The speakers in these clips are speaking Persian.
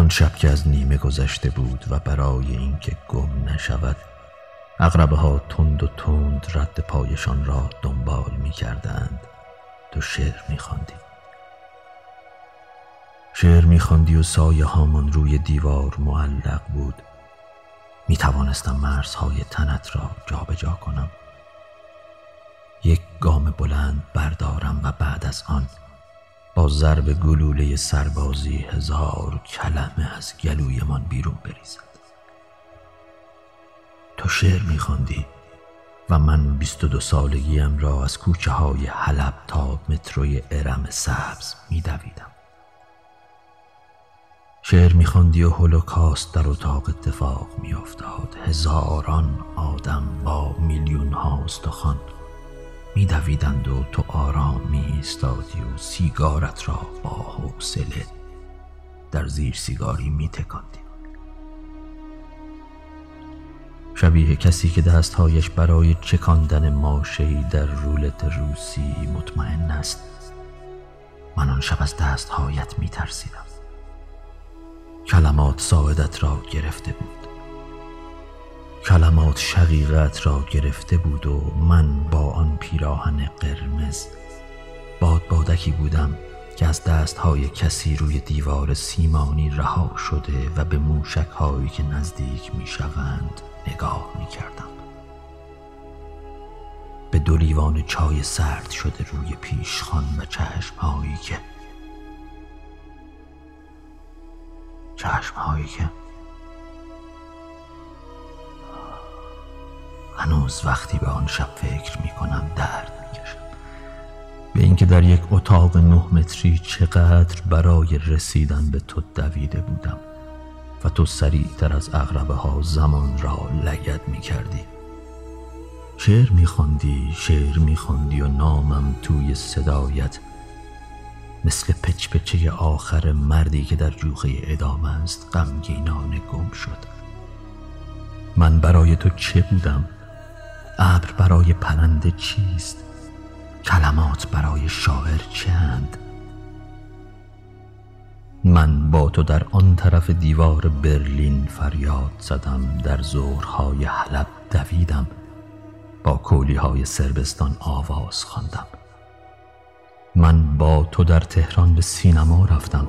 آن شب که از نیمه گذشته بود و برای اینکه گم نشود اغربه ها تند و تند رد پایشان را دنبال می کردند تو شعر می خواندی شعر می خواندی و سایه هامان روی دیوار معلق بود. می توانستم مرزهای تنت را جابجا جا کنم. یک گام بلند بردارم و بعد از آن با ضرب گلوله سربازی هزار کلمه از گلویمان بیرون بریزد. تو شعر میخواندی و من بیست و دو سالگیم را از کوچه های حلب تا متروی ارم سبز میدویدم شعر میخواندی و هولوکاست در اتاق اتفاق میافتاد هزاران آدم با میلیون ها استخوان میدویدند و تو آرام می ایستادی و سیگارت را با حوصله در زیر سیگاری می تکاندی شبیه کسی که دستهایش برای چکاندن ماشهی در رولت روسی مطمئن است. من آن شب از دستهایت می ترسیدم کلمات ساعدت را گرفته بود. کلمات شقیقت را گرفته بود و من با آن پیراهن قرمز. باد بادکی بودم که از دستهای کسی روی دیوار سیمانی رها شده و به موشک هایی که نزدیک می شوند نگاه می کردم به دو چای سرد شده روی پیشخان و چشم هایی که چشم هایی که هنوز وقتی به آن شب فکر می کنم درد می کشم. به اینکه در یک اتاق نه متری چقدر برای رسیدن به تو دویده بودم و تو سریعتر از اغربه ها زمان را لگد می کردی. شعر می خوندی شعر می خوندی و نامم توی صدایت مثل پچ پچه آخر مردی که در جوخه ادامه است غمگینانه گم شد. من برای تو چه بودم؟ ابر برای پرنده چیست؟ کلمات برای شاعر چند؟ من با تو در آن طرف دیوار برلین فریاد زدم در زورهای حلب دویدم با کولی های سربستان آواز خواندم. من با تو در تهران به سینما رفتم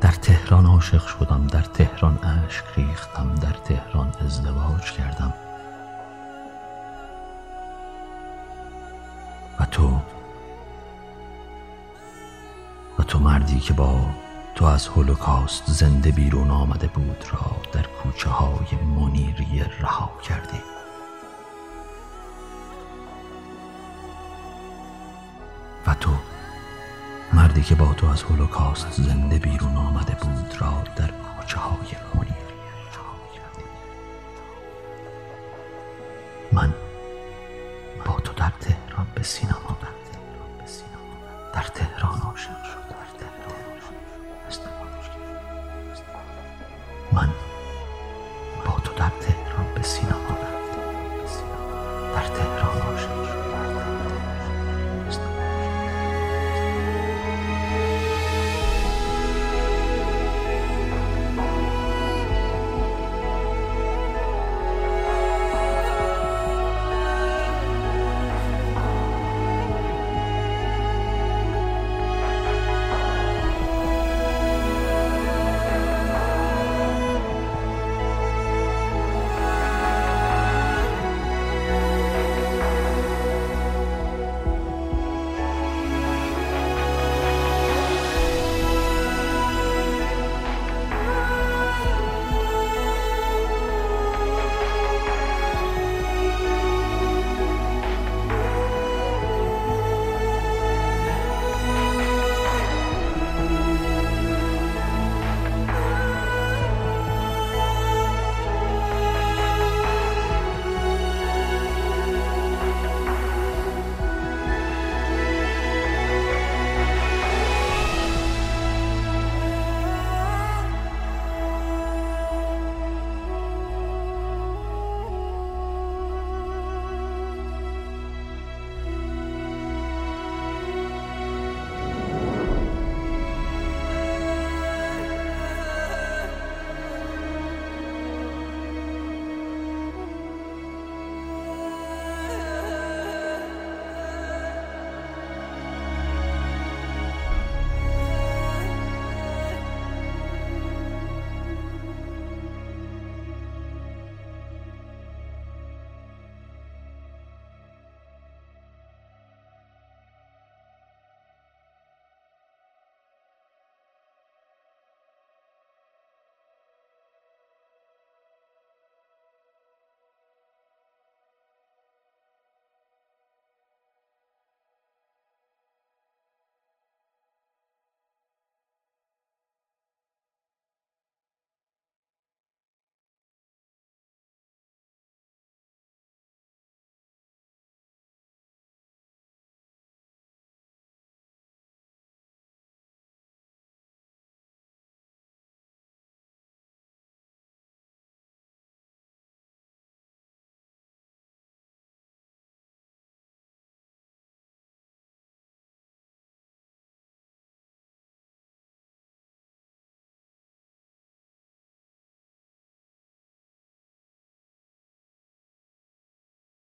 در تهران عاشق شدم در تهران اشک ریختم در تهران ازدواج کردم. و تو و تو مردی که با تو از هولوکاست زنده بیرون آمده بود را در کوچه های منیری رها کردی. و تو مردی که با تو از هولوکاست زنده بیرون آمده بود را در کوچه های سینما در تهران عاشق شد. در تهران من با تو در تهران به سینما